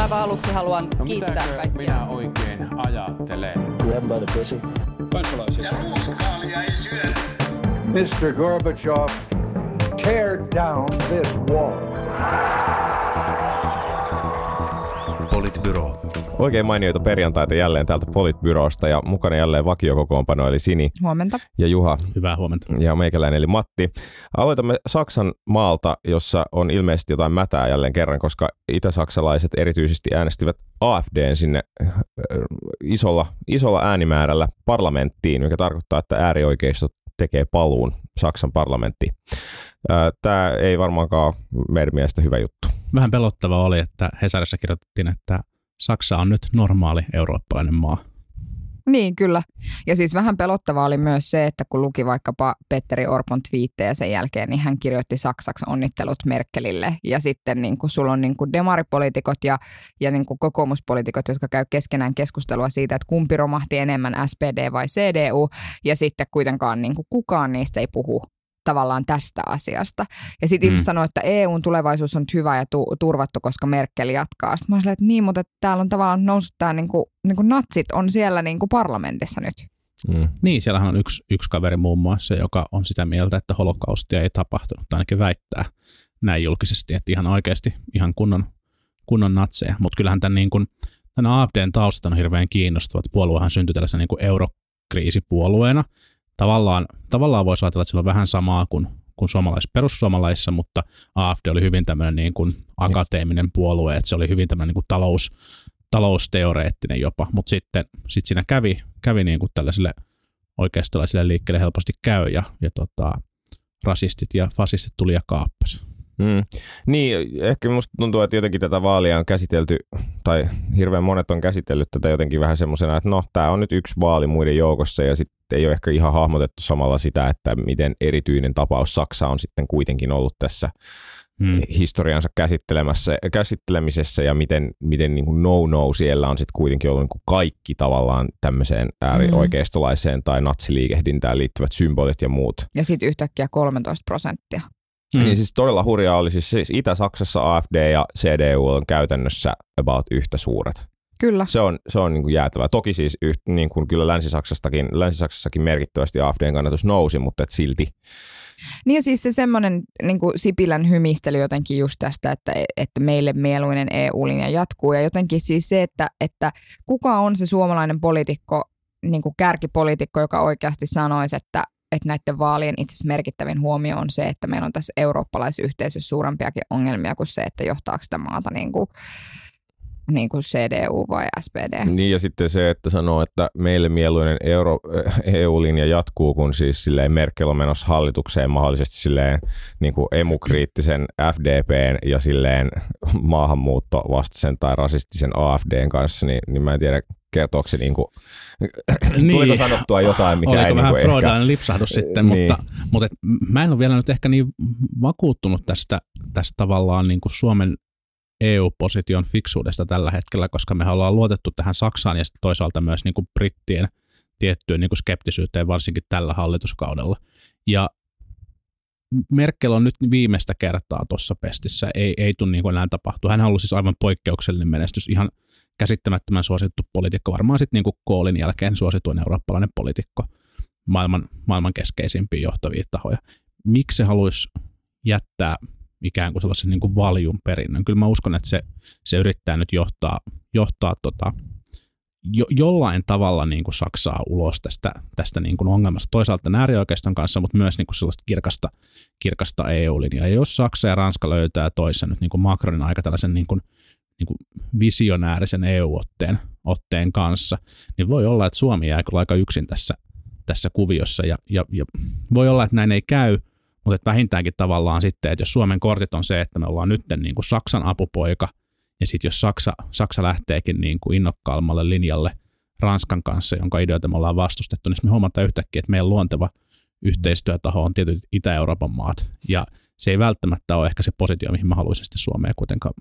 Aivan aluksi haluan No kiittää kaikkia. minä oikein ajattelen? Grab by the pussy. kansalaisia. Mr. Gorbachev, tear down this wall. Politbyro. Oikein mainioita perjantaita jälleen täältä Politbyrosta ja mukana jälleen vakiokokoonpano eli Sini Huomenta. ja Juha Hyvää huomenta. ja meikäläinen eli Matti. Aloitamme Saksan maalta, jossa on ilmeisesti jotain mätää jälleen kerran, koska itäsaksalaiset erityisesti äänestivät AFDn sinne äh, isolla, isolla äänimäärällä parlamenttiin, mikä tarkoittaa, että äärioikeisto tekee paluun Saksan parlamenttiin. Tämä ei varmaankaan ole meidän mielestä hyvä juttu. Vähän pelottavaa oli, että Hesarissa kirjoitettiin, että Saksa on nyt normaali eurooppalainen maa. Niin, kyllä. Ja siis vähän pelottavaa oli myös se, että kun luki vaikkapa Petteri Orpon twiittejä sen jälkeen, niin hän kirjoitti saksaksi onnittelut Merkelille. Ja sitten niin kuin sulla on niin kuin demaripoliitikot ja, ja niin kuin kokoomuspoliitikot, jotka käy keskenään keskustelua siitä, että kumpi romahti enemmän, SPD vai CDU. Ja sitten kuitenkaan niin kuin kukaan niistä ei puhu tavallaan tästä asiasta. Ja sitten Mm. sanoo, että EUn tulevaisuus on nyt hyvä ja tu- turvattu, koska Merkel jatkaa. Sitten mä olin että niin, mutta että täällä on tavallaan noussut tämä, niin kuin, niin kuin natsit on siellä niin kuin parlamentissa nyt. Mm. Niin, siellähän on yksi, yksi kaveri muun muassa, joka on sitä mieltä, että holokaustia ei tapahtunut, tai ainakin väittää näin julkisesti, että ihan oikeasti ihan kunnon, kunnon natseja. Mutta kyllähän tämän, niin kuin, tämän AFDn taustat on hirveän kiinnostavat. Puoluehan syntyi tällaisena niin kuin eurokriisipuolueena. Tavallaan, tavallaan voisi ajatella, että sillä on vähän samaa kuin, kuin suomalais perussuomalaisissa, mutta AFD oli hyvin tämmöinen niin kuin akateeminen puolue, että se oli hyvin tämmöinen niin kuin talous, talousteoreettinen jopa, mutta sitten sit siinä kävi, kävi niin kuin tällaisille oikeistolaisille liikkeelle helposti käy ja, ja tota, rasistit ja fasistit tuli ja kaappas. Mm. Niin, ehkä musta tuntuu, että jotenkin tätä vaalia on käsitelty, tai hirveän monet on käsitellyt tätä jotenkin vähän semmoisena, että no, tämä on nyt yksi vaali muiden joukossa, ja sitten ei ole ehkä ihan hahmotettu samalla sitä, että miten erityinen tapaus Saksa on sitten kuitenkin ollut tässä Hmm. historiansa käsittelemässä, käsittelemisessä, ja miten, miten niin kuin no-no siellä on sitten kuitenkin ollut niin kuin kaikki tavallaan tämmöiseen äärioikeistolaiseen tai natsiliikehdintään liittyvät symbolit ja muut. Ja sitten yhtäkkiä 13 prosenttia. Mm. Niin siis todella hurjaa oli siis, siis Itä-Saksassa AFD ja CDU on käytännössä about yhtä suuret. Kyllä. Se on, se on niin kuin jäätävää. Toki siis yht, niin kuin kyllä Länsi-Saksastakin, Länsi-Saksassakin merkittävästi AFDn kannatus nousi, mutta et silti. Niin ja siis se semmoinen niin Sipilän hymistely jotenkin just tästä, että, että meille mieluinen EU-linja jatkuu. Ja jotenkin siis se, että, että kuka on se suomalainen poliitikko, niin kuin kärkipoliitikko, joka oikeasti sanoisi, että, että näiden vaalien itse asiassa merkittävin huomio on se, että meillä on tässä eurooppalaisessa yhteisössä suurempiakin ongelmia kuin se, että johtaako sitä maata niin kuin, niin kuin CDU vai SPD. Niin ja sitten se, että sanoo, että meille mieluinen Euro, EU-linja jatkuu, kun siis silleen Merkel on menossa hallitukseen mahdollisesti silleen niin kuin emukriittisen FDPn ja silleen maahanmuuttovastaisen tai rasistisen AFDn kanssa, niin, niin mä en tiedä, kertooko se niin kuin, Niin. tuliko sanottua jotain, mikä Oliko ei vähän niin Freudainen ehkä... lipsahdus sitten, Niin. mutta, mutta et, mä en ole vielä nyt ehkä niin vakuuttunut tästä, tästä tavallaan niin kuin Suomen EU-position fiksuudesta tällä hetkellä, koska me ollaan luotettu tähän Saksaan ja sitten toisaalta myös niin kuin brittien tiettyyn niin kuin skeptisyyteen, varsinkin tällä hallituskaudella. Ja Merkel on nyt viimeistä kertaa tuossa pestissä, ei, ei tule niin kuin enää tapahtua. Hän on ollut siis aivan poikkeuksellinen menestys, ihan käsittämättömän suosittu poliitikko, varmaan sitten niin kuin Koolin jälkeen suosituin eurooppalainen poliitikko, maailman, maailman keskeisimpiä johtavia tahoja. Miksi se haluaisi jättää ikään kuin sellaisen niin kuin valjun perinnön? Kyllä mä uskon, että se, se yrittää nyt johtaa, johtaa tota, jo, jollain tavalla niin kuin Saksaa ulos tästä, tästä niin kuin ongelmasta. Toisaalta äärioikeiston kanssa, mutta myös niin kuin sellaista kirkasta, kirkasta EU-linjaa. Ja jos Saksa ja Ranska löytää toisen nyt niin kuin Macronin aika tällaisen niin kuin, niin kuin visionäärisen EU-otteen otteen kanssa, niin voi olla, että Suomi jää kyllä aika yksin tässä, tässä kuviossa. Ja, ja, ja voi olla, että näin ei käy, mutta että vähintäänkin tavallaan sitten, että jos Suomen kortit on se, että me ollaan nyt niin kuin Saksan apupoika, ja sitten jos Saksa, Saksa lähteekin niin kuin innokkaammalle linjalle Ranskan kanssa, jonka ideoita me ollaan vastustettu, niin me huomataan yhtäkkiä, että meidän luonteva yhteistyötaho on tietyt Itä-Euroopan maat. Ja se ei välttämättä ole ehkä se positio, mihin mä haluaisin sitten Suomea kuitenkaan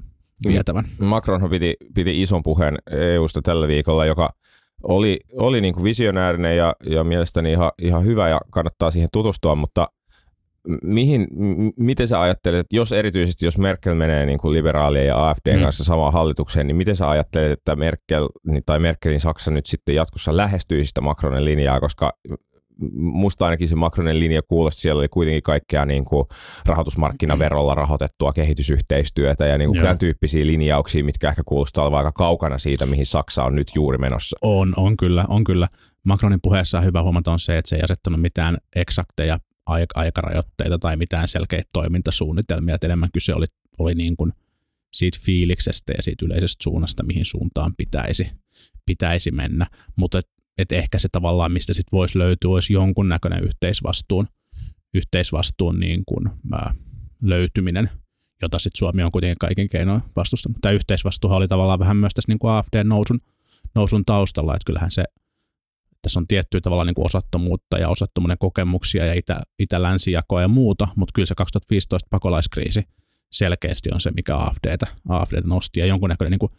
vietävän. Macronhan piti, piti ison puheen EUsta tällä viikolla, joka oli, oli niin kuin visionäärinen ja, ja mielestäni ihan, ihan hyvä ja kannattaa siihen tutustua, mutta mihin, m- miten sä ajattelet, että jos erityisesti jos Merkel menee niin kuin liberaalien ja AFDn Mm. kanssa samaan hallitukseen, niin miten sä ajattelet, että Merkel niin- tai Merkelin Saksa nyt sitten jatkossa lähestyisi sitä Macronin linjaa, koska musta ainakin se Macronin linja kuulosti, siellä oli kuitenkin kaikkea niin kuin rahoitusmarkkinaverolla rahoitettua kehitysyhteistyötä ja niin kuin tämän tyyppisiä linjauksia, mitkä ehkä kuulostaa olevan aika kaukana siitä, mihin Saksa on nyt juuri menossa. On, on kyllä, on kyllä. Macronin puheessa hyvä huomata on se, että se ei asettanut mitään eksakteja aik- aikarajoitteita tai mitään selkeitä toimintasuunnitelmia, että enemmän kyse oli, oli niin kuin siitä fiiliksestä ja siitä yleisestä suunnasta, mihin suuntaan pitäisi, pitäisi mennä. Mutta et, et ehkä se tavallaan, mistä sitten voisi löytyä, olisi jonkunnäköinen yhteisvastuun, yhteisvastuun niin kuin, ää, löytyminen, jota sitten Suomi on kuitenkin kaiken keinoin vastustanut. Tämä yhteisvastuuhan oli tavallaan vähän myös tässä niin kuin AFD-nousun nousun taustalla, että kyllähän se, tässä on tiettyä tavalla niin kuin osattomuutta ja osattomuuden kokemuksia ja itä, itä-länsijakoa ja muuta, mutta kyllä se 2015 pakolaiskriisi selkeästi on se, mikä AFDtä, AFDtä nosti ja jonkunnäköinen niin kuin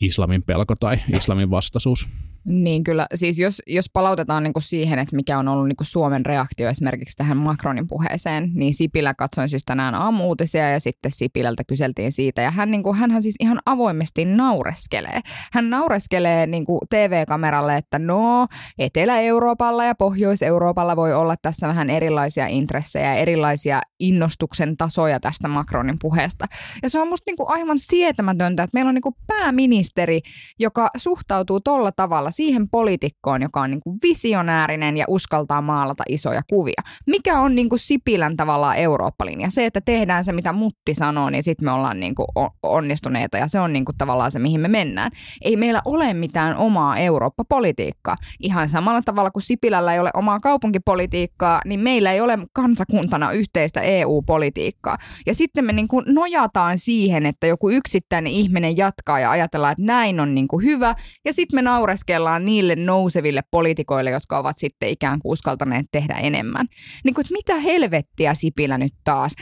islamin pelko tai islamin vastaisuus. Niin kyllä, siis jos, jos palautetaan niin kuin siihen, että mikä on ollut niin kuin Suomen reaktio esimerkiksi tähän Macronin puheeseen, niin Sipilä katsoin siis tänään aamuutisia ja sitten Sipilältä kyseltiin siitä. Ja hän, niin kuin, hänhän siis ihan avoimesti naureskelee. Hän naureskelee niin kuin TV-kameralle, että no Etelä-Euroopalla ja Pohjois-Euroopalla voi olla tässä vähän erilaisia intressejä erilaisia innostuksen tasoja tästä Macronin puheesta. Ja se on musta niin kuin aivan sietämätöntä, että meillä on niin kuin pääministeri, joka suhtautuu tolla tavalla siihen poliitikkoon, joka on niin kuin visionäärinen ja uskaltaa maalata isoja kuvia. Mikä on niin kuin Sipilän tavallaan Eurooppa-linja? Se, että tehdään se, mitä Mutti sanoo, niin sitten me ollaan niin kuin onnistuneita ja se on niin kuin tavallaan se, mihin me mennään. Ei meillä ole mitään omaa Eurooppa-politiikkaa. Ihan samalla tavalla kuin Sipilällä ei ole omaa kaupunkipolitiikkaa, niin meillä ei ole kansakuntana yhteistä EU-politiikkaa. Ja sitten me niin kuin nojataan siihen, että joku yksittäinen ihminen jatkaa ja ajatellaan, että näin on niin kuin hyvä. Ja sitten me naureskellaan niille nouseville poliitikoille, jotka ovat sitten ikään kuin uskaltaneet tehdä enemmän. Niin kuin, että mitä helvettiä Sipilä nyt taas?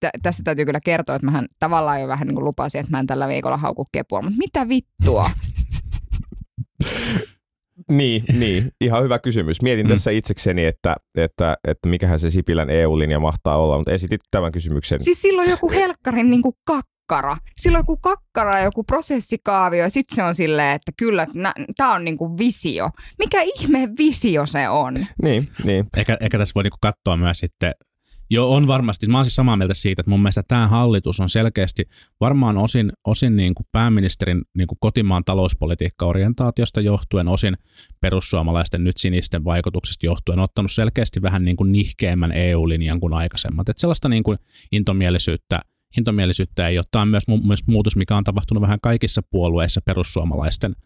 Tä- tästä täytyy kyllä kertoa, että mähän tavallaan jo vähän niin kuin lupasin, että mä en tällä viikolla hauku kepua, mutta mitä vittua? Niin, niin, ihan hyvä kysymys. Mietin Mm. mm. tässä itsekseni, että, että, että mikähän se Sipilän EU-linja mahtaa olla, mutta esitit tämän kysymyksen. Siis silloin joku helkkarin niin kuin kakkara. Silloin joku kakkara ja joku prosessikaavio ja sitten se on silleen, että kyllä, tämä on niin kuin visio. Mikä ihme visio se on? Niin, niin. Eikä, eikä tässä voi niinku katsoa myös sitten, jo on varmasti, mä oon siis samaa mieltä siitä, että mun mielestä tämä hallitus on selkeästi varmaan osin, osin niin kuin pääministerin niin kuin kotimaan talouspolitiikka-orientaatiosta johtuen, osin perussuomalaisten nyt sinisten vaikutuksesta johtuen ottanut selkeästi vähän niin kuin nihkeämmän EU-linjan kuin aikaisemmat. Että sellaista niin kuin intomielisyyttä, intomielisyyttä ei ole. Tämä on myös, myös muutos, mikä on tapahtunut vähän kaikissa puolueissa perussuomalaisten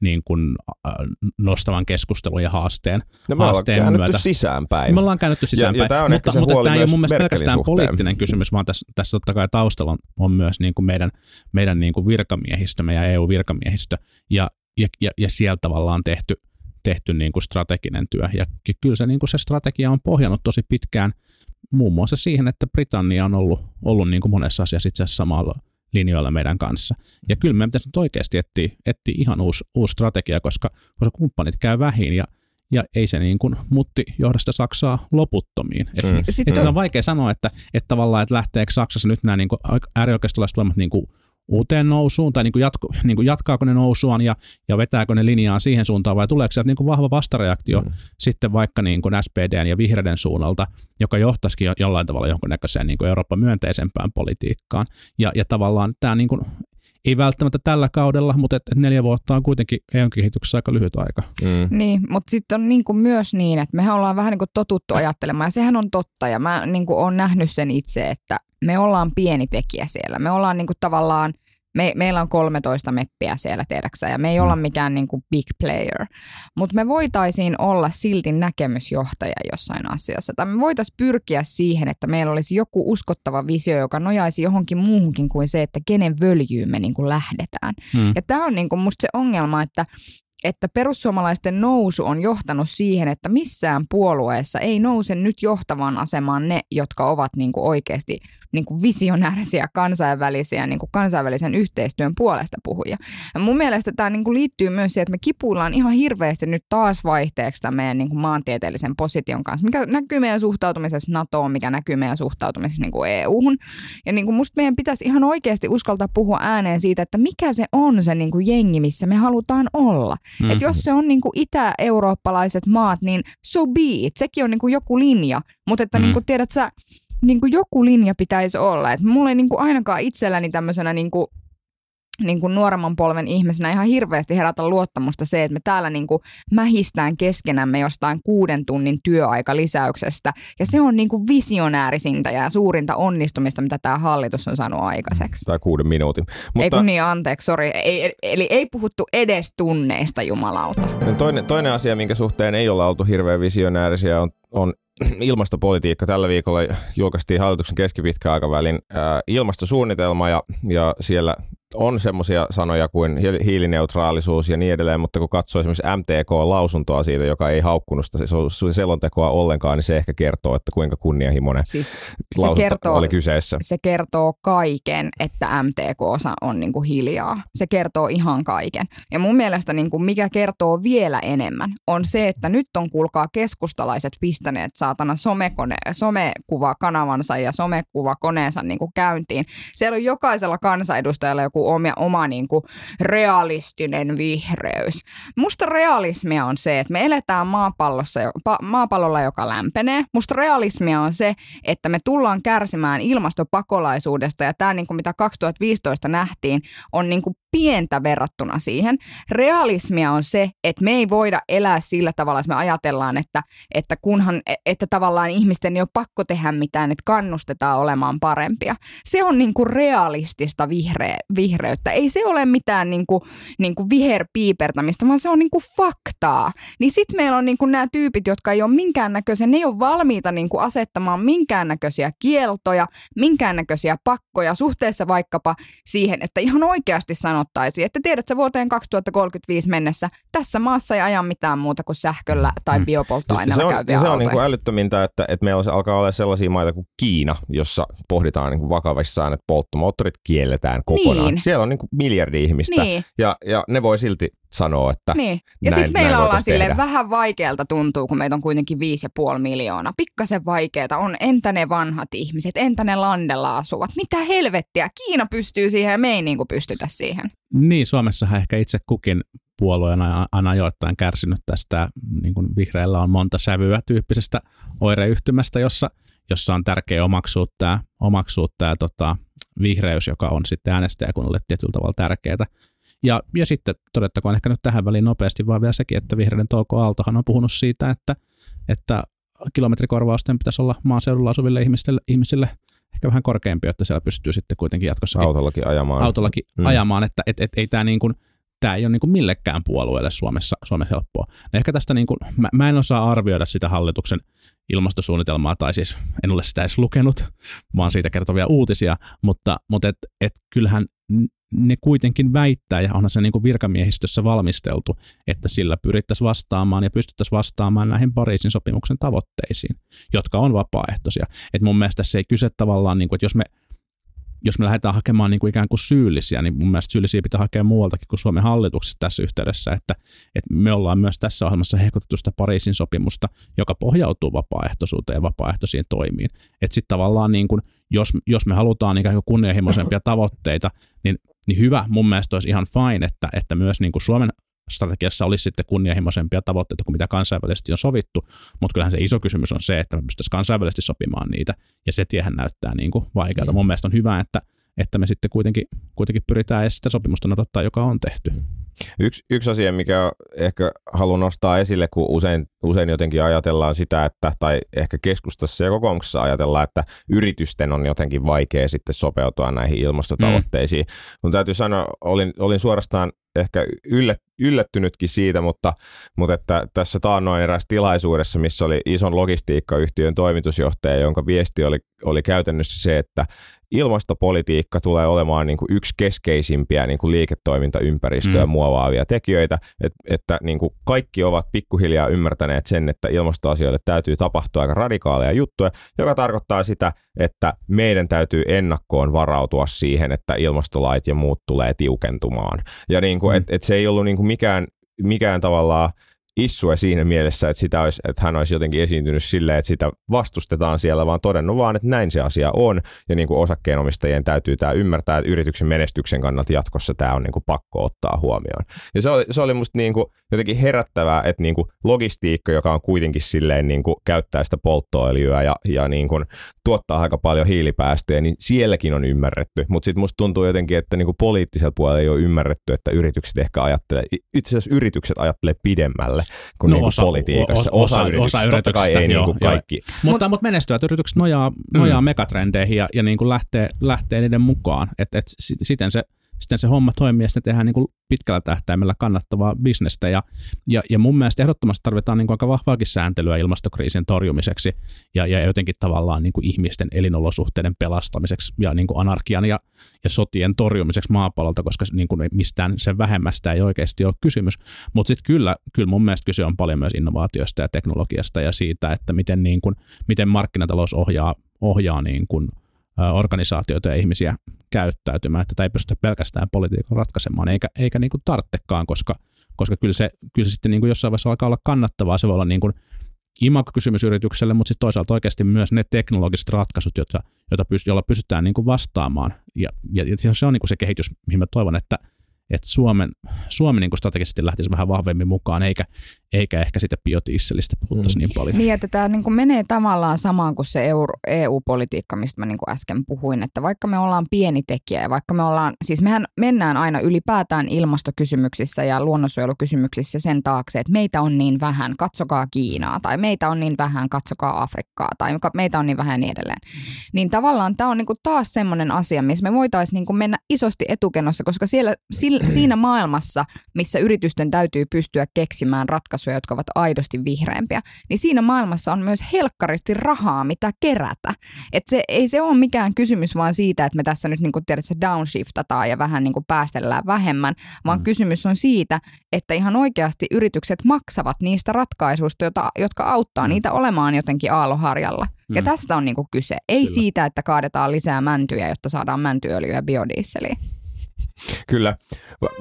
niin kuin, äh, nostavan keskustelun ja haasteen, No me ollaan haasteen käännetty myötä. sisäänpäin. Me ollaan käännetty sisäänpäin, ja tää on mutta, mutta tämä ei ole mun mielestä pelkästään suhteen. poliittinen kysymys, vaan tässä, tässä totta kai taustalla on, on myös niin kuin meidän, meidän niin kuin virkamiehistö, meidän EU-virkamiehistö, ja, ja, ja, ja siellä tavallaan tehty, tehty niin kuin strateginen työ. Ja ky- kyllä se, niin kuin se strategia on pohjannut tosi pitkään muun muassa siihen, että Britannia on ollut, ollut niin kuin monessa asiassa itse asiassa samalla linjoilla meidän kanssa. Ja kyllä meidän pitäisi nyt oikeasti etsiä, etsiä ihan uusi, uusi strategia, koska, koska kumppanit käy vähin ja ja ei se niin kuin mutti johda sitä Saksaa loputtomiin. Et, Mm. Sitten et on vaikea sanoa, että, että tavallaan, että lähteekö Saksassa nyt nämä niin kuin äärioikeistolaiset voimat niin kuin uuteen nousuun, tai niin kuin jatko, niin kuin jatkaako ne nousuaan ja, ja vetääkö ne linjaa siihen suuntaan, vai tuleeko sieltä niin kuin vahva vastareaktio mm. sitten vaikka niin kuin SPDn ja vihreiden suunnalta, joka johtaisikin jo, jollain tavalla jonkunnäköiseen niin kuin Eurooppa-myönteisempään politiikkaan. Ja, ja tavallaan tämä niin kuin, ei välttämättä tällä kaudella, mutta et, et neljä vuotta on kuitenkin EU-kehityksessä aika lyhyt aika. Mm. Niin, mutta sitten on niinku myös niin, että mehän ollaan vähän niinku totuttu ajattelemaan, ja sehän on totta, ja mä niinku olen nähnyt sen itse, että me ollaan pieni tekijä siellä. Me ollaan niinku tavallaan, me, meillä on 13 meppiä siellä, tiedäksä, ja me ei olla mikään niinku big player. Mutta me voitaisiin olla silti näkemysjohtaja jossain asiassa. Tai me voitaisiin pyrkiä siihen, että meillä olisi joku uskottava visio, joka nojaisi johonkin muuhunkin kuin se, että kenen völjyyn me niinku lähdetään. Hmm. Ja tämä on niinku musta se ongelma, että että perussuomalaisten nousu on johtanut siihen, että missään puolueessa ei nouse nyt johtavaan asemaan ne, jotka ovat niinku oikeasti niin kuin visionäärisiä kansainvälisiä niin kuin kansainvälisen yhteistyön puolesta puhuja. Ja mun mielestä tämä niin kuin liittyy myös siihen, että me kipuillaan ihan hirveästi nyt taas vaihteeksi tämän meidän niin kuin maantieteellisen position kanssa, mikä näkyy meidän suhtautumisessa NATOon, mikä näkyy meidän suhtautumisessa niin kuin EU-hun. Ja niin kuin musta meidän pitäisi ihan oikeasti uskaltaa puhua ääneen siitä, että mikä se on se niin kuin jengi, missä me halutaan olla. Mm-hmm. Että jos se on niin kuin itä-eurooppalaiset maat, niin so be it. Sekin on niin kuin joku linja. Mutta että mm-hmm. niin kuin tiedät sä, niin kuin joku linja pitäisi olla. Että mulla ei niin kuin ainakaan itselläni tämmöisenä niin kuin niin kuin nuoremman polven ihmisenä ihan hirveästi herätä luottamusta se, että me täällä niin kuin mähistään keskenämme jostain kuuden tunnin työaikalisäyksestä. Ja se on niin kuin visionäärisintä ja suurinta onnistumista, mitä tämä hallitus on saanut aikaiseksi. Tai kuuden minuutin. Mutta... Ei kun niin, anteeksi, sori. Ei, eli ei puhuttu edes tunneista, jumalauta. Toinen, toinen asia, minkä suhteen ei olla oltu hirveän visionäärisiä, on, on ilmastopolitiikka. Tällä viikolla julkaistiin hallituksen keskipitkä aikavälin ilmastosuunnitelma ja, ja siellä on semmoisia sanoja kuin hiilineutraalisuus ja niin edelleen, mutta kun katsoo esimerkiksi MTK-lausuntoa siitä, joka ei haukkunut sitä selontekoa ollenkaan, niin se ehkä kertoo, että kuinka kunnianhimoinen siis se kertoo, oli kyseessä. Se kertoo kaiken, että MTK on niin kuin hiljaa. Se kertoo ihan kaiken. Ja mun mielestä niin kuin mikä kertoo vielä enemmän, on se, että nyt on kuulkaa keskustalaiset pistäneet saatana somekone, somekuva-kanavansa ja somekuva-koneensa niin kuin käyntiin. Siellä on jokaisella kansanedustajalla joku oma, oma niin kuin realistinen vihreys. Musta realismia on se, että me eletään maapallossa, maapallolla, joka lämpenee. Musta realismia on se, että me tullaan kärsimään ilmastopakolaisuudesta ja tämä niin kuin mitä 2015 nähtiin on niin kuin pientä verrattuna siihen. Realismia on se, että me ei voida elää sillä tavalla, että me ajatellaan, että, että kunhan, että tavallaan ihmisten ei ole pakko tehdä mitään, että kannustetaan olemaan parempia. Se on niin kuin realistista vihreä, vihreyttä. Ei se ole mitään niin kuin, niin kuin viherpiipertämistä, vaan se on niin kuin faktaa. Niin sitten meillä on niin kuin nämä tyypit, jotka ei ole minkäännäköisiä, ne ei ole valmiita niin kuin asettamaan minkäännäköisiä kieltoja, minkäännäköisiä pakkoja suhteessa vaikkapa siihen, että ihan oikeasti sanottaisiin, että tiedät sä vuoteen 2035 mennessä tässä maassa ei aja mitään muuta kuin sähköllä tai mm. biopolttoaineella se on, käyviä Se on niin kuin älyttömintä, että, että meillä alkaa olla sellaisia maita kuin Kiina, jossa pohditaan niin kuin vakavissaan, että polttomoottorit kielletään kokonaan. Niin. Siellä on niin kuin miljardi ihmistä niin. ja, ja ne voi silti sanoa, että Niin. Ja sitten meillä ollaan silleen vähän vaikealta tuntuu, kun meitä on kuitenkin 5,5 miljoonaa. Pikkasen vaikeeta on, entä ne vanhat ihmiset, entä ne landella asuvat. Mitä helvettiä, Kiina pystyy siihen ja me ei niin kuin pystytä siihen. Niin, Suomessahan ehkä itse kukin puolueena aina ajoittain kärsinyt tästä, niin kuin vihreällä on monta sävyä tyyppisestä oireyhtymästä, jossa, jossa on tärkeä omaksua tämä, omaksua tämä tota, vihreys, joka on sitten äänestäjäkunnalle tietyllä tavalla tärkeää. Ja, ja sitten todettakoon ehkä nyt tähän väliin nopeasti vaan vielä sekin, että vihreiden Touko Aaltohan on puhunut siitä, että, että kilometrikorvausten pitäisi olla maaseudulla asuville ihmisille, ihmisille ehkä vähän korkeampi, että siellä pystyy sitten kuitenkin jatkossa autollakin ajamaan. Autollakin mm. ajamaan, että et, et, ei tämä niin kuin, tämä ei ole niin kuin millekään puolueelle Suomessa, Suomessa helppoa. Ja ehkä tästä niin kuin, mä, mä en osaa arvioida sitä hallituksen ilmastosuunnitelmaa, tai siis en ole sitä edes lukenut, vaan siitä kertovia uutisia, mutta, mutta et, et kyllähän ne kuitenkin väittää, ja onhan se niin kuin virkamiehistössä valmisteltu, että sillä pyrittäisiin vastaamaan ja pystyttäisiin vastaamaan näihin Pariisin sopimuksen tavoitteisiin, jotka on vapaaehtoisia. Et mun mielestä se ei kyse tavallaan, niin kuin, että jos me jos me lähdetään hakemaan niin kuin ikään kuin syyllisiä, niin mun mielestä syyllisiä pitää hakea muualtakin kuin Suomen hallituksesta tässä yhteydessä, että, että me ollaan myös tässä ohjelmassa hehkutettu sitä Pariisin sopimusta, joka pohjautuu vapaaehtoisuuteen ja vapaaehtoisiin toimiin. Että sitten tavallaan niin kuin, jos, jos me halutaan ikään kuin kunnianhimoisempia tavoitteita, niin, niin hyvä mun mielestä olisi ihan fine, että, että myös niin kuin Suomen strategiassa olisi sitten kunnianhimoisempia tavoitteita kuin mitä kansainvälisesti on sovittu, mutta kyllähän se iso kysymys on se, että me pystyisimme kansainvälisesti sopimaan niitä, ja se tiehän näyttää niin kuin vaikealta. Mm. Mun mielestä on hyvä, että, että me sitten kuitenkin, kuitenkin pyritään sitä sopimusta noudattaa, joka on tehty. Yksi, yksi asia, mikä ehkä haluan nostaa esille, kun usein, usein jotenkin ajatellaan sitä, että, tai ehkä keskustassa ja kokoomuksessa ajatellaan, että yritysten on jotenkin vaikea sitten sopeutua näihin ilmastotavoitteisiin. Mm. Mun täytyy sanoa, olin, olin suorastaan ehkä yllät, yllättynytkin siitä, mutta, mutta että tässä taannoin erässä tilaisuudessa, missä oli ison logistiikkayhtiön toimitusjohtaja, jonka viesti oli, oli käytännössä se, että ilmastopolitiikka tulee olemaan niin kuin yksi keskeisimpiä niin kuin liiketoimintaympäristöä mm. muovaavia tekijöitä, että, että niin kuin kaikki ovat pikkuhiljaa ymmärtäneet sen, että ilmastoasioille täytyy tapahtua aika radikaaleja juttuja, joka tarkoittaa sitä, että meidän täytyy ennakkoon varautua siihen, että ilmastolait ja muut tulee tiukentumaan. Ja niin kuin, mm. et, et se ei ollut niin kuin mikään, mikään tavallaan issue siinä mielessä, että, sitä olisi, että hän olisi jotenkin esiintynyt silleen, että sitä vastustetaan siellä, vaan todennut vaan, että näin se asia on. Ja niin kuin osakkeenomistajien täytyy tämä ymmärtää, että yrityksen menestyksen kannalta jatkossa tämä on niin kuin pakko ottaa huomioon. Ja se oli, se oli musta niin kuin jotenkin herättävää, että niin kuin logistiikka, joka on kuitenkin silleen niin kuin käyttää sitä polttoöljyä ja, ja niin kuin tuottaa aika paljon hiilipäästöjä, niin sielläkin on ymmärretty. Mutta sitten musta tuntuu jotenkin, että niin kuin poliittisella puolella ei ole ymmärretty, että yritykset ehkä ajattelee, itse asiassa yritykset ajattelee pidemmälle pitkälle kuin, no, niin osa, politiikassa. Osa, osa, yrityksistä, osa yrityksistä ei joo, niin kuin kaikki. Joo. Mutta, mutta menestyvät yritykset nojaa, nojaa mm. megatrendeihin ja, ja niin kuin lähtee, lähtee niiden mukaan. Et, et siten se sitten se homma toimii ja sitten tehdään niin kuin pitkällä tähtäimellä kannattavaa bisnestä. Ja, ja, ja mun mielestä ehdottomasti tarvitaan niin kuin aika vahvaakin sääntelyä ilmastokriisin torjumiseksi ja, ja jotenkin tavallaan niin kuin ihmisten elinolosuhteiden pelastamiseksi ja niin kuin anarkian ja, ja sotien torjumiseksi maapallolta, koska niin kuin mistään sen vähemmästä ei oikeasti ole kysymys. Mutta sitten kyllä, kyllä mun mielestä kyse on paljon myös innovaatiosta ja teknologiasta ja siitä, että miten, niin kuin, miten markkinatalous ohjaa, ohjaa niin kuin – organisaatioita ja ihmisiä käyttäytymään, että tätä ei pystytä pelkästään politiikan ratkaisemaan, eikä, eikä niin kuin tarttekaan, koska, koska kyllä, se, kyllä se sitten niin kuin jossain vaiheessa alkaa olla kannattavaa, se voi olla niin kuin imakokysymys yritykselle, mutta sitten toisaalta oikeasti myös ne teknologiset ratkaisut, joita, joita pyst- joilla pystytään niin kuin vastaamaan. Ja, ja, ja se on niin kuin se kehitys, mihin mä toivon, että, että Suomen, Suomi niin strategisesti lähtisi vähän vahvemmin mukaan, eikä, eikä ehkä sitä biotiisselistä puhuttaisi mm. niin paljon. Niin, että tämä niin kuin menee tavallaan samaan kuin se EU-politiikka, mistä mä niin kuin äsken puhuin, että vaikka me ollaan pieni tekijä ja vaikka me ollaan, siis mehän mennään aina ylipäätään ilmastokysymyksissä ja luonnonsuojelukysymyksissä sen taakse, että meitä on niin vähän, katsokaa Kiinaa, tai meitä on niin vähän, katsokaa Afrikkaa, tai meitä on niin vähän ja niin edelleen. Niin tavallaan tämä on niin kuin taas semmoinen asia, missä me voitaisiin niin kuin mennä isosti etukenossa, koska siellä, siinä maailmassa, missä yritysten täytyy pystyä keksimään ratkaisuja, ratkaisuja, jotka ovat aidosti vihreämpiä, niin siinä maailmassa on myös helkkaristi rahaa, mitä kerätä. Et se, ei se ole mikään kysymys vaan siitä, että me tässä nyt niin kuin tiedät, se downshiftataan ja vähän niin kuin päästellään vähemmän, vaan mm. kysymys on siitä, että ihan oikeasti yritykset maksavat niistä ratkaisuista, jota, jotka auttaa mm. niitä olemaan jotenkin aaloharjalla. Mm. Ja tästä on niin kuin kyse. Ei Kyllä. siitä, että kaadetaan lisää mäntyjä, jotta saadaan mäntyöljyä ja biodieseliä. Kyllä.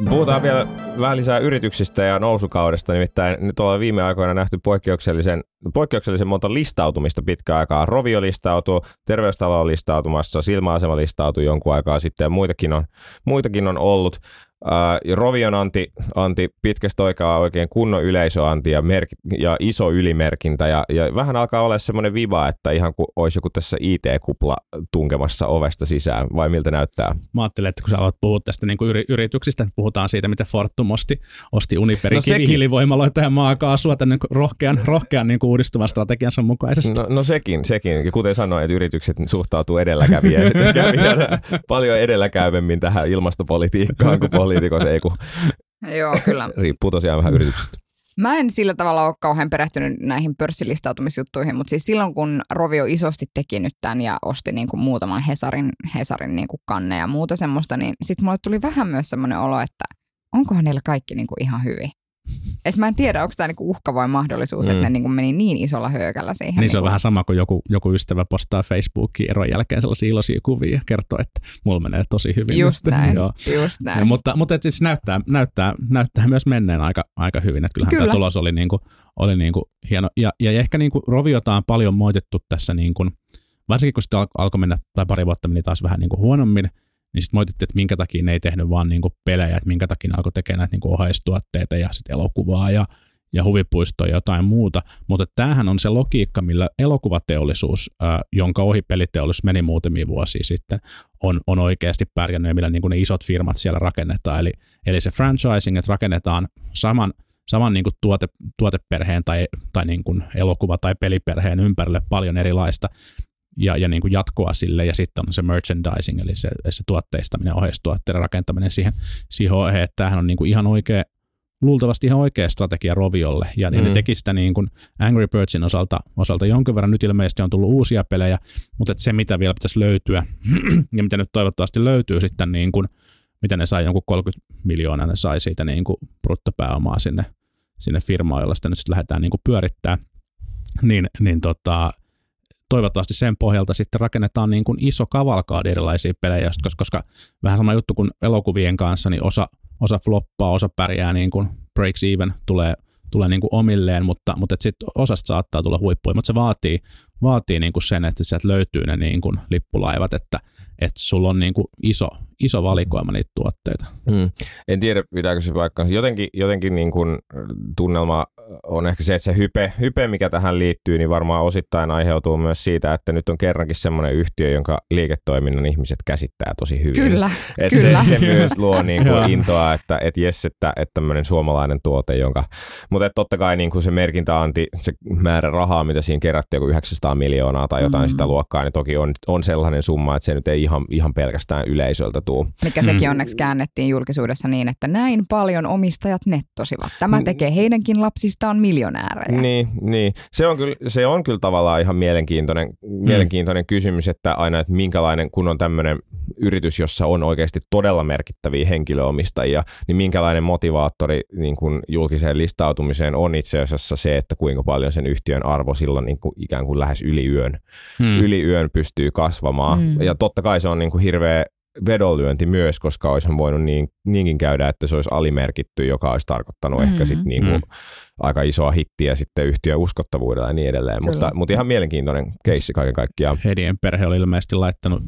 Puhutaan vielä vähän lisää yrityksistä ja nousukaudesta, nimittäin nyt ollaan viime aikoina nähty poikkeuksellisen, poikkeuksellisen monta listautumista pitkään aikaa. Rovio listautuu, terveystalo on listautumassa, silmäasema listautui jonkun aikaa sitten ja muitakin on, muitakin on ollut. Uh, Rovion anti, anti pitkästä aikaa oikein kunnon yleisöanti ja, merk, ja iso ylimerkintä ja, ja vähän alkaa olla semmoinen viva, että ihan kuin olisi joku tässä IT-kupla tunkemassa ovesta sisään, vai miltä näyttää? Mä ajattelin, että kun sä aloit puhua tästä niin kuin yrityksistä, puhutaan siitä, miten Fortum osti, osti Uniperin no kivihiilivoimaloita ja maakaasua tänne rohkean, rohkean niin kuin uudistuvan strategiansa mukaisesti. No, no sekin, sekin. Ja kuten sanoin, että yritykset suhtautuu edelläkävijään, paljon edelläkäyvemmin tähän ilmastopolitiikkaan kuin poliitikot, ei kun Joo, kyllä. riippuu tosiaan vähän yrityksestä. Mä en sillä tavalla ole kauhean perehtynyt näihin pörssilistautumisjuttuihin, mutta siis silloin kun Rovio isosti teki nyt tämän ja osti niin kuin muutaman Hesarin, Hesarin niin kuin kanne ja muuta semmoista, niin sitten mulle tuli vähän myös semmoinen olo, että onkohan niillä kaikki niin kuin ihan hyvin. Et mä en tiedä, onko tämä niinku uhka vai mahdollisuus, mm. että ne niinku meni niin isolla hyökällä siihen. Niin se on niinku... vähän sama kuin joku, joku ystävä postaa Facebookiin eron jälkeen sellaisia iloisia kuvia ja kertoo, että mulla menee tosi hyvin. Just nyt. näin, Joo. just näin. Ja, mutta mutta et siis näyttää, näyttää, näyttää myös menneen aika, aika hyvin. Että kyllähän Kyllä. tämä tulos oli, niinku, oli niinku hieno. Ja, ja ehkä niinku Roviota on paljon moitettu tässä, niinku, varsinkin kun sitten alkoi mennä, tai pari vuotta meni taas vähän niinku huonommin, niin sitten moitittiin, että minkä takia ne ei tehnyt vaan niinku pelejä, että minkä takia ne alkoi tekemään näitä niinku oheistuotteita ja sitten elokuvaa ja, ja huvipuistoja ja jotain muuta. Mutta tämähän on se logiikka, millä elokuvateollisuus, ää, jonka ohi peliteollisuus meni muutamia vuosia sitten, on, on oikeasti pärjännyt ja millä niinku ne isot firmat siellä rakennetaan. Eli, eli se franchising, että rakennetaan saman, saman niin kuin tuote, tuoteperheen tai, tai niin kuin elokuva- tai peliperheen ympärille paljon erilaista, ja, ja niin kuin jatkoa sille, ja sitten on se merchandising, eli se, se tuotteistaminen, oheistuotteiden rakentaminen siihen, siihen ohjeen, että tämähän on niin kuin ihan oikea, luultavasti ihan oikea strategia Roviolle, ja, mm. ne teki sitä niin kuin Angry Birdsin osalta, osalta jonkin verran. Nyt ilmeisesti on tullut uusia pelejä, mutta se, mitä vielä pitäisi löytyä, ja mitä nyt toivottavasti löytyy sitten, niin kuin, mitä ne sai, jonkun 30 miljoonaa ne sai siitä niin kuin bruttopääomaa sinne, sinne firmaan, jolla sitä nyt sitten lähdetään niin kuin pyörittää, niin, niin tota, toivottavasti sen pohjalta sitten rakennetaan niin kuin iso kavalkaadi erilaisia pelejä, koska, koska vähän sama juttu kuin elokuvien kanssa, niin osa, osa floppaa, osa pärjää niin kuin breaks even, tulee, tulee niin kuin omilleen, mutta, mutta sitten osasta saattaa tulla huippuja, mutta se vaatii, vaatii niin kuin sen, että sieltä löytyy ne niin kuin lippulaivat, että, että sulla on niin kuin iso, iso valikoima niitä tuotteita. Hmm. En tiedä, pitääkö se paikkansa. Jotenkin, jotenkin niin kuin tunnelma on ehkä se, että se hype, hype, mikä tähän liittyy, niin varmaan osittain aiheutuu myös siitä, että nyt on kerrankin semmoinen yhtiö, jonka liiketoiminnan ihmiset käsittää tosi hyvin. Kyllä, että kyllä. Se, se myös luo niin kuin intoa, että et jes, että, että tämmöinen suomalainen tuote, jonka, mutta että totta kai niin kuin se merkintäanti, se määrä rahaa, mitä siinä kerättiin, joku 900 miljoonaa tai jotain mm. sitä luokkaa, niin toki on, on sellainen summa, että se nyt ei ihan, ihan pelkästään yleisöltä tuu. Mikä sekin mm. onneksi käännettiin julkisuudessa niin, että näin paljon omistajat nettosivat. Tämä tekee heidänkin lapsistaan miljonäärejä. Niin, niin. Se, on kyllä, se on kyllä tavallaan ihan mielenkiintoinen, mm. mielenkiintoinen kysymys, että aina, että minkälainen, kun on tämmöinen yritys, jossa on oikeasti todella merkittäviä henkilöomistajia, niin minkälainen motivaattori niin kuin julkiseen listautumiseen on itse asiassa se, että kuinka paljon sen yhtiön arvo silloin niin kuin ikään kuin lähes yli yön, hmm. yli yön pystyy kasvamaan. Hmm. Ja totta kai se on niin kuin hirveä vedonlyönti myös, koska olisihan voinut niin, niinkin käydä, että se olisi alimerkitty, joka olisi tarkoittanut mm. ehkä sit niin kuin mm. aika isoa hittiä sitten yhtiön uskottavuudella ja niin edelleen. Mutta, mutta ihan mielenkiintoinen keissi kaiken kaikkiaan. Hedien perhe oli ilmeisesti laittanut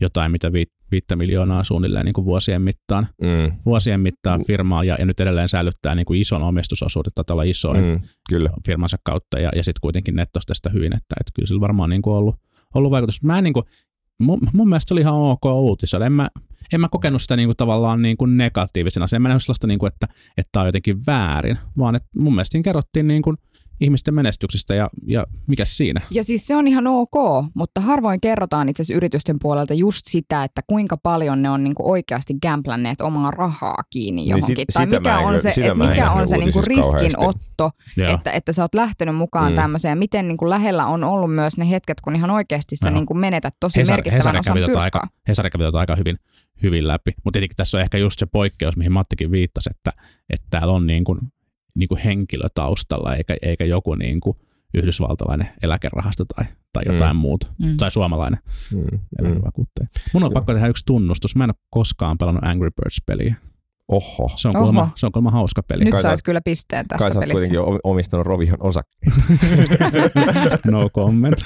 jotain, mitä vi, viittä miljoonaa suunnilleen niin kuin vuosien mittaan, mm. vuosien mittaan firmaa ja, ja nyt edelleen säilyttää niin kuin ison omistusosuuden, tai olla isoin mm, kyllä. firmansa kautta ja, ja sitten kuitenkin nettosta sitä hyvin, että, että kyllä sillä varmaan niin kuin ollut, ollut vaikutus. Mä en niin kuin, mun, mun mielestä se oli ihan ok uutisoida. En mä, en mä kokenut sitä niinku tavallaan niinku negatiivisena. Se en mä nähnyt sellaista, niinku, että tämä on jotenkin väärin, vaan että mun mielestä kerrottiin niinku, ihmisten menestyksistä ja, ja mikä siinä? Ja siis se on ihan ok, mutta harvoin kerrotaan itse asiassa yritysten puolelta just sitä, että kuinka paljon ne on niinku oikeasti gamplänneet omaa rahaa kiinni niin johonkin. Niin sit, tai mikä on se, et mikä on se niinku riskinotto, että, että sä oot lähtenyt mukaan mm. tämmöiseen. Miten niinku lähellä on ollut myös ne hetket, kun ihan oikeasti sä niinku menetät tosi Hesar, merkittävän Hesari osan tota aika, Hesari kävi tota aika hyvin, hyvin läpi. Mutta tietenkin tässä on ehkä just se poikkeus, mihin Mattikin viittasi, että, että täällä on niin kuin niin kuin henkilö taustalla, eikä, eikä joku niin kuin yhdysvaltalainen eläkerahasto tai, tai jotain mm. muuta, mm. tai suomalainen mm. eläkevakuuttaja. Mun on Joo. pakko tehdä yksi tunnustus. Mä en ole koskaan pelannut Angry Birds-peliä. Oho. Se on, kuulemma, se on kuulemma hauska peli. Nyt saisi kyllä pisteen tässä kai pelissä. Kai kuitenkin omistanut Rovion osakkeen. no comment.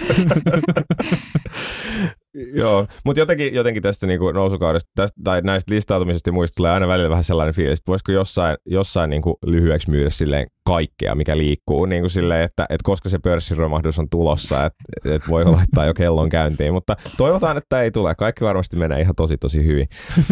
Joo, mutta jotenkin, jotenkin tästä niinku nousukaudesta tästä, tai näistä listautumisesta muista tulee aina välillä vähän sellainen fiilis, että voisiko jossain, jossain niinku lyhyeksi myydä silleen kaikkea, mikä liikkuu, niinku silleen, että, että koska se pörssiromahdus on tulossa, että, että voi laittaa jo kellon käyntiin, mutta toivotaan, että ei tule. Kaikki varmasti menee ihan tosi tosi hyvin.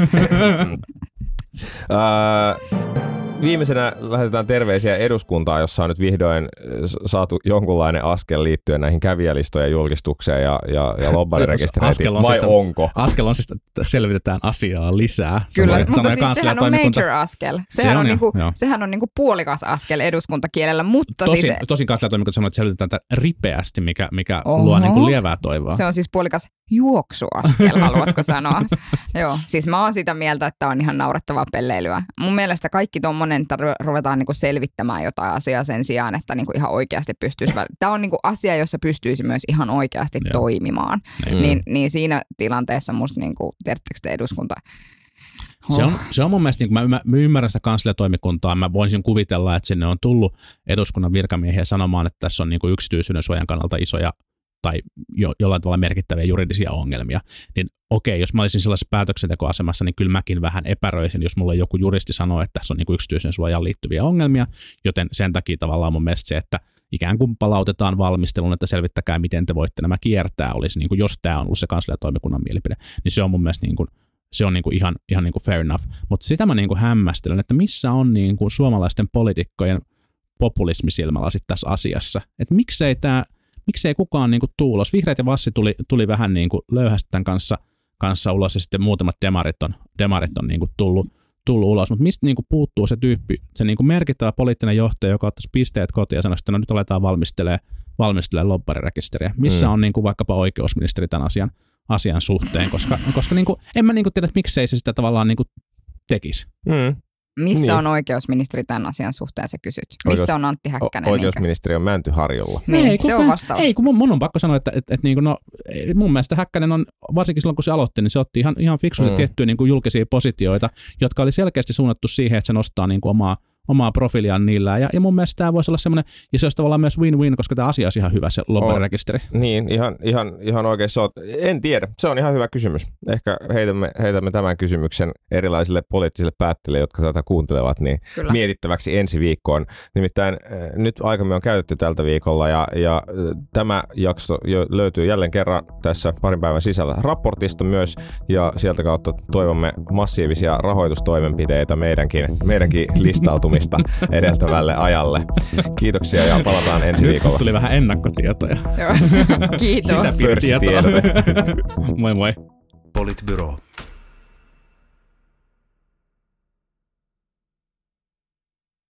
uh, viimeisenä lähetetään terveisiä eduskuntaan, jossa on nyt vihdoin äh, saatu jonkunlainen askel liittyen näihin kävijälistojen julkistukseen ja, ja, ja lobbarirekisteröintiin. Vai siis, onko? Askel on siis, että selvitetään asiaa lisää. Kyllä, sanoi, mutta siis sehän on major askel. Sehän se on, on, niinku, sehän on niinku puolikas askel eduskuntakielellä, mutta tosin, siis... Tosin kansliatoimikunta sanoi, että selvitetään tätä ripeästi, mikä, mikä luo niinku lievää toivoa. Se on siis puolikas juoksuaskel, haluatko sanoa? Joo, siis mä oon sitä mieltä, että on ihan naurettavaa pelleilyä. Mun mielestä kaikki tommonen, että ruvetaan niinku selvittämään jotain asiaa sen sijaan, että niinku ihan oikeasti pystyisi. Tämä on niinku asia, jossa pystyisi myös ihan oikeasti Joo. toimimaan. Mm. Niin, niin siinä tilanteessa musta, niinku, tiedättekö te eduskunta, se on, se on mun mielestä, niin mä, mä ymmärrän sitä kansliatoimikuntaa, mä voisin kuvitella, että sinne on tullut eduskunnan virkamiehiä sanomaan, että tässä on niin kuin yksityisyyden suojan kannalta isoja tai jo, jollain tavalla merkittäviä juridisia ongelmia, niin okei, jos mä olisin sellaisessa päätöksentekoasemassa, niin kyllä mäkin vähän epäröisin, jos mulle joku juristi sanoo, että tässä on niin yksityisen suojaan liittyviä ongelmia, joten sen takia tavallaan mun mielestä se, että ikään kuin palautetaan valmistelun, että selvittäkää, miten te voitte nämä kiertää, olisi niin kuin, jos tämä on ollut se kansliatoimikunnan mielipide, niin se on mun mielestä niin kuin, se on niin kuin ihan, ihan niin kuin fair enough. Mutta sitä mä niin kuin hämmästelen, että missä on niin kuin suomalaisten poliitikkojen populismisilmälasit tässä asiassa. Että miksei tämä miksei kukaan niin kuin tuulos. Vihreät ja Vassi tuli, tuli vähän niin kuin löyhästi tämän kanssa, kanssa ulos ja sitten muutamat demarit on, demarit on niin kuin tullut, tullut ulos, mutta mistä niin kuin puuttuu se tyyppi, se niin kuin merkittävä poliittinen johtaja, joka ottaisi pisteet kotiin ja sanoisi, että no nyt aletaan valmistelemaan, valmistelemaan lobbarirekisteriä. Missä Mm. on niin kuin vaikkapa oikeusministeri tämän asian, asian suhteen, koska, koska niin kuin, en mä niin kuin tiedä, että miksei se sitä tavallaan niin kuin tekisi. Mm. Missä Niin. on oikeusministeri tämän asian suhteen, sä kysyt? Oikeus- Missä on Antti O- Häkkänen? oikeusministeri on Mäntyharjulla. Niin, ei, kun se on mä- vastaus. Ei, kun mun, mun on pakko sanoa, että, että, että niin kuin, no, mun mielestä Häkkänen on, varsinkin silloin kun se aloitti, niin se otti ihan, ihan fiksusti Mm. mm. tiettyjä niin kuin julkisia positioita, jotka oli selkeästi suunnattu siihen, että se nostaa niin kuin omaa, omaa profiiliaan niillä. Ja, ja mun mielestä tämä voisi olla semmoinen, ja se olisi tavallaan myös win-win, koska tämä asia olisi ihan hyvä, se lobbarirekisteri. Niin, ihan, ihan, ihan oikein. Se on, en tiedä. Se on ihan hyvä kysymys. Ehkä heitämme, heitämme tämän kysymyksen erilaisille poliittisille päättäjille, jotka tätä kuuntelevat, niin Kyllä. mietittäväksi ensi viikkoon. Nimittäin äh, nyt aikamme on käytetty tältä viikolla ja, ja äh, tämä jakso jo löytyy jälleen kerran tässä parin päivän sisällä raportista myös ja sieltä kautta toivomme massiivisia rahoitustoimenpiteitä meidänkin, meidänkin listautumista edeltävälle ajalle. Kiitoksia ja palataan ensi Nyt viikolla. tuli vähän ennakkotietoja. Joo. Kiitos. Sisäpiiritietoa. Pörssitiedot. moi moi. Politbyro.